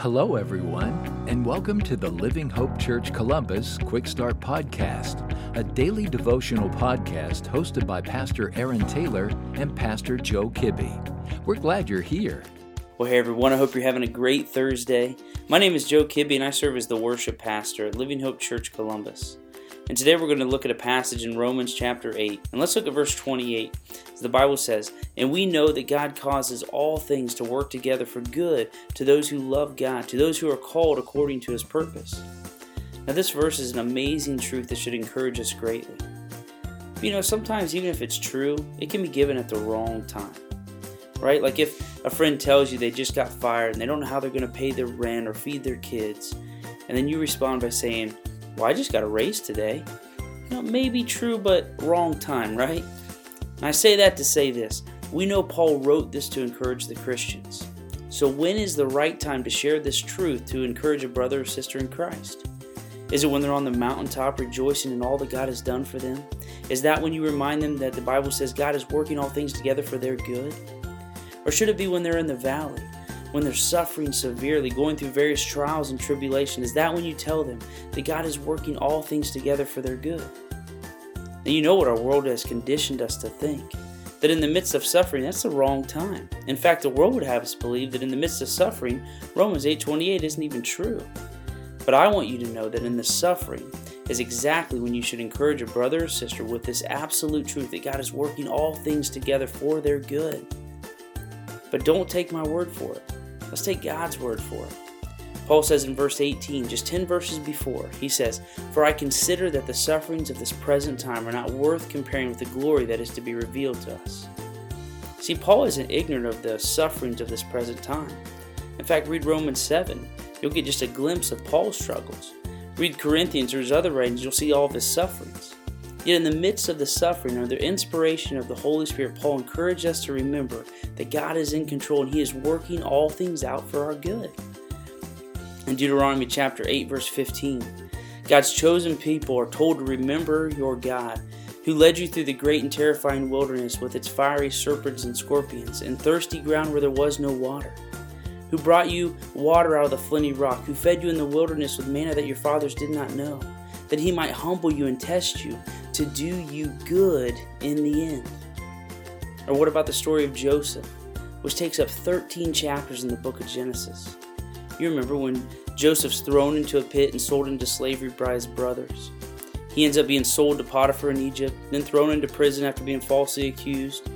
Hello, everyone, and welcome to the Living Hope Church Columbus Quick Start Podcast, a daily devotional podcast hosted by Pastor Aaron Taylor and Pastor Joe Kibbe. We're glad you're here. Well, hey everyone, I hope you're having a great Thursday. My name is Joe Kibbe, and I serve as the worship pastor at Living Hope Church Columbus. And today we're going to look at a passage in Romans chapter 8. And let's look at verse 28. The Bible says, And we know that God causes all things to work together for good to those who love God, to those who are called according to his purpose. Now, this verse is an amazing truth that should encourage us greatly. You know, sometimes even if it's true, it can be given at the wrong time. Right? Like if a friend tells you they just got fired and they don't know how they're going to pay their rent or feed their kids, and then you respond by saying, well, I just got a raise today. You know, maybe true, but wrong time, right? And I say that to say this. We know Paul wrote this to encourage the Christians. So, when is the right time to share this truth to encourage a brother or sister in Christ? Is it when they're on the mountaintop rejoicing in all that God has done for them? Is that when you remind them that the Bible says God is working all things together for their good? Or should it be when they're in the valley, when they're suffering severely, going through various trials and tribulation? Is that when you tell them that God is working all things together for their good? And you know what our world has conditioned us to think that in the midst of suffering, that's the wrong time. In fact, the world would have us believe that in the midst of suffering, Romans 8:28 isn't even true. But I want you to know that in the suffering is exactly when you should encourage a brother or sister with this absolute truth that God is working all things together for their good. But don't take my word for it. Let's take God's word for it. Paul says in verse 18, just 10 verses before, he says, For I consider that the sufferings of this present time are not worth comparing with the glory that is to be revealed to us. See, Paul isn't ignorant of the sufferings of this present time. In fact, read Romans 7. You'll get just a glimpse of Paul's struggles. Read Corinthians or his other writings, you'll see all of his sufferings. Yet, in the midst of the suffering, under the inspiration of the Holy Spirit, Paul encouraged us to remember that God is in control and He is working all things out for our good. In Deuteronomy chapter 8, verse 15, God's chosen people are told to remember your God, who led you through the great and terrifying wilderness with its fiery serpents and scorpions, and thirsty ground where there was no water, who brought you water out of the flinty rock, who fed you in the wilderness with manna that your fathers did not know, that he might humble you and test you to do you good in the end. Or what about the story of Joseph, which takes up 13 chapters in the book of Genesis? You remember when Joseph's thrown into a pit and sold into slavery by his brothers. He ends up being sold to Potiphar in Egypt, then thrown into prison after being falsely accused.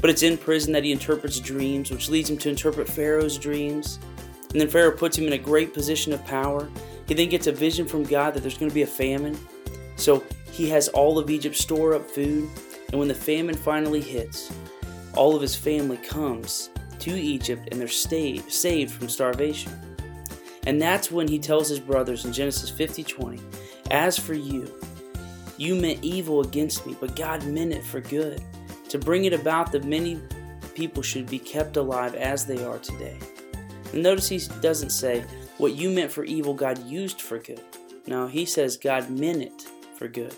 But it's in prison that he interprets dreams, which leads him to interpret Pharaoh's dreams. And then Pharaoh puts him in a great position of power. He then gets a vision from God that there's going to be a famine. So he has all of Egypt store up food, and when the famine finally hits, all of his family comes to Egypt and they're saved from starvation. And that's when he tells his brothers in Genesis 50 20, As for you, you meant evil against me, but God meant it for good, to bring it about that many people should be kept alive as they are today. And notice he doesn't say, What you meant for evil, God used for good. Now he says, God meant it for good.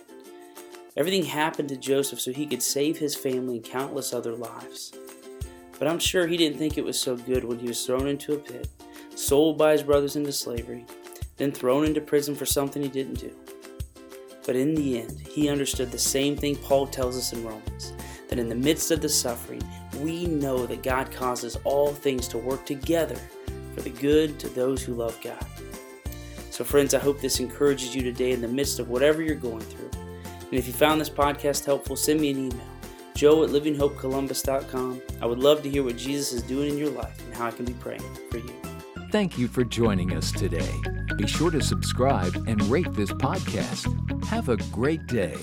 Everything happened to Joseph so he could save his family and countless other lives. But I'm sure he didn't think it was so good when he was thrown into a pit, sold by his brothers into slavery, then thrown into prison for something he didn't do. But in the end, he understood the same thing Paul tells us in Romans that in the midst of the suffering, we know that God causes all things to work together for the good to those who love God. So, friends, I hope this encourages you today in the midst of whatever you're going through. And if you found this podcast helpful, send me an email, joe at livinghopecolumbus.com. I would love to hear what Jesus is doing in your life and how I can be praying for you. Thank you for joining us today. Be sure to subscribe and rate this podcast. Have a great day.